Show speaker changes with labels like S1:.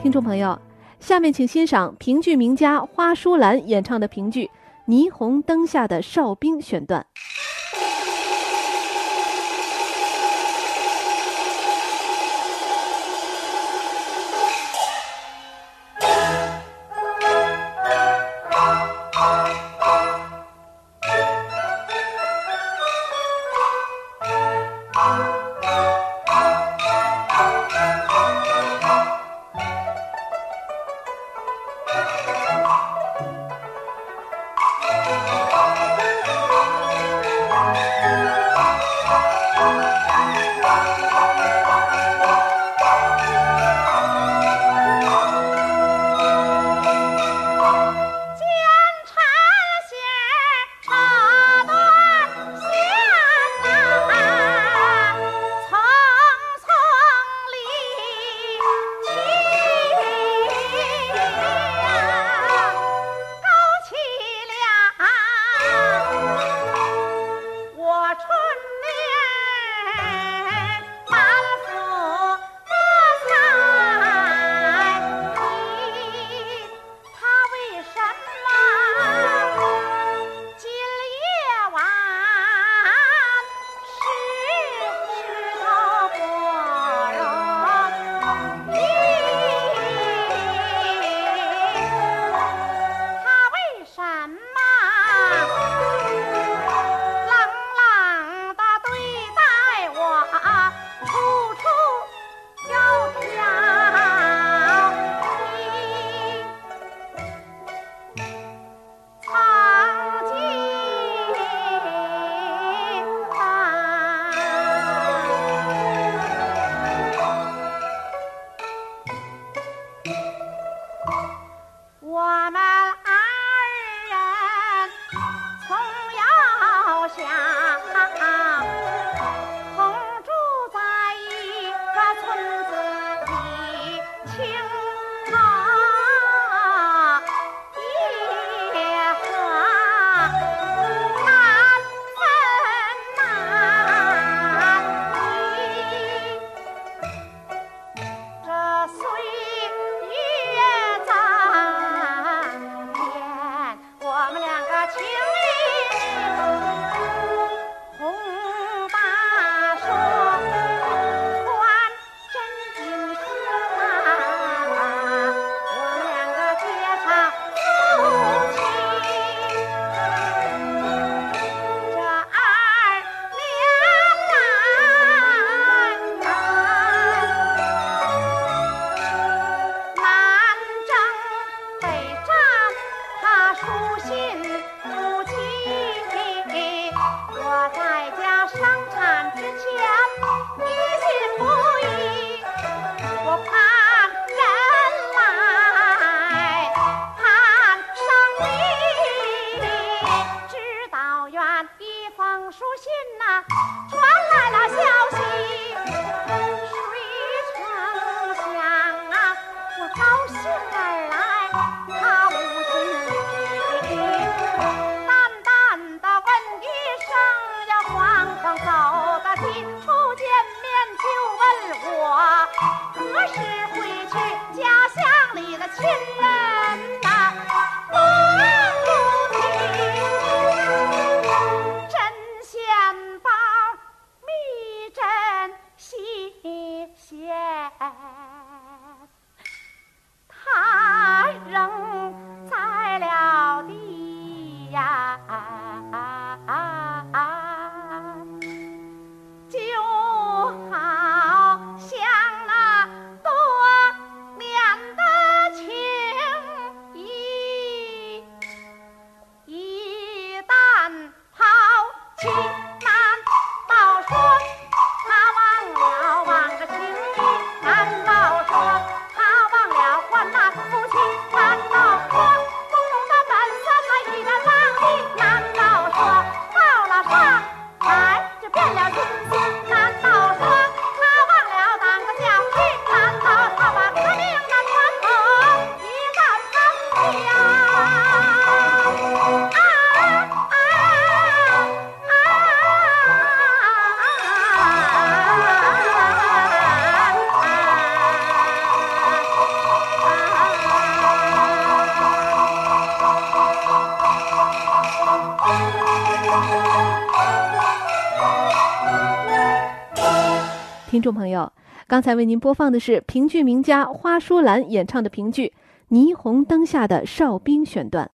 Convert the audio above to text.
S1: 听众朋友，下面请欣赏评剧名家花淑兰演唱的评剧《霓虹灯下的哨兵》选段。
S2: 我们
S1: 听众朋友，刚才为您播放的是评剧名家花淑兰演唱的评剧《霓虹灯下的哨兵》选段。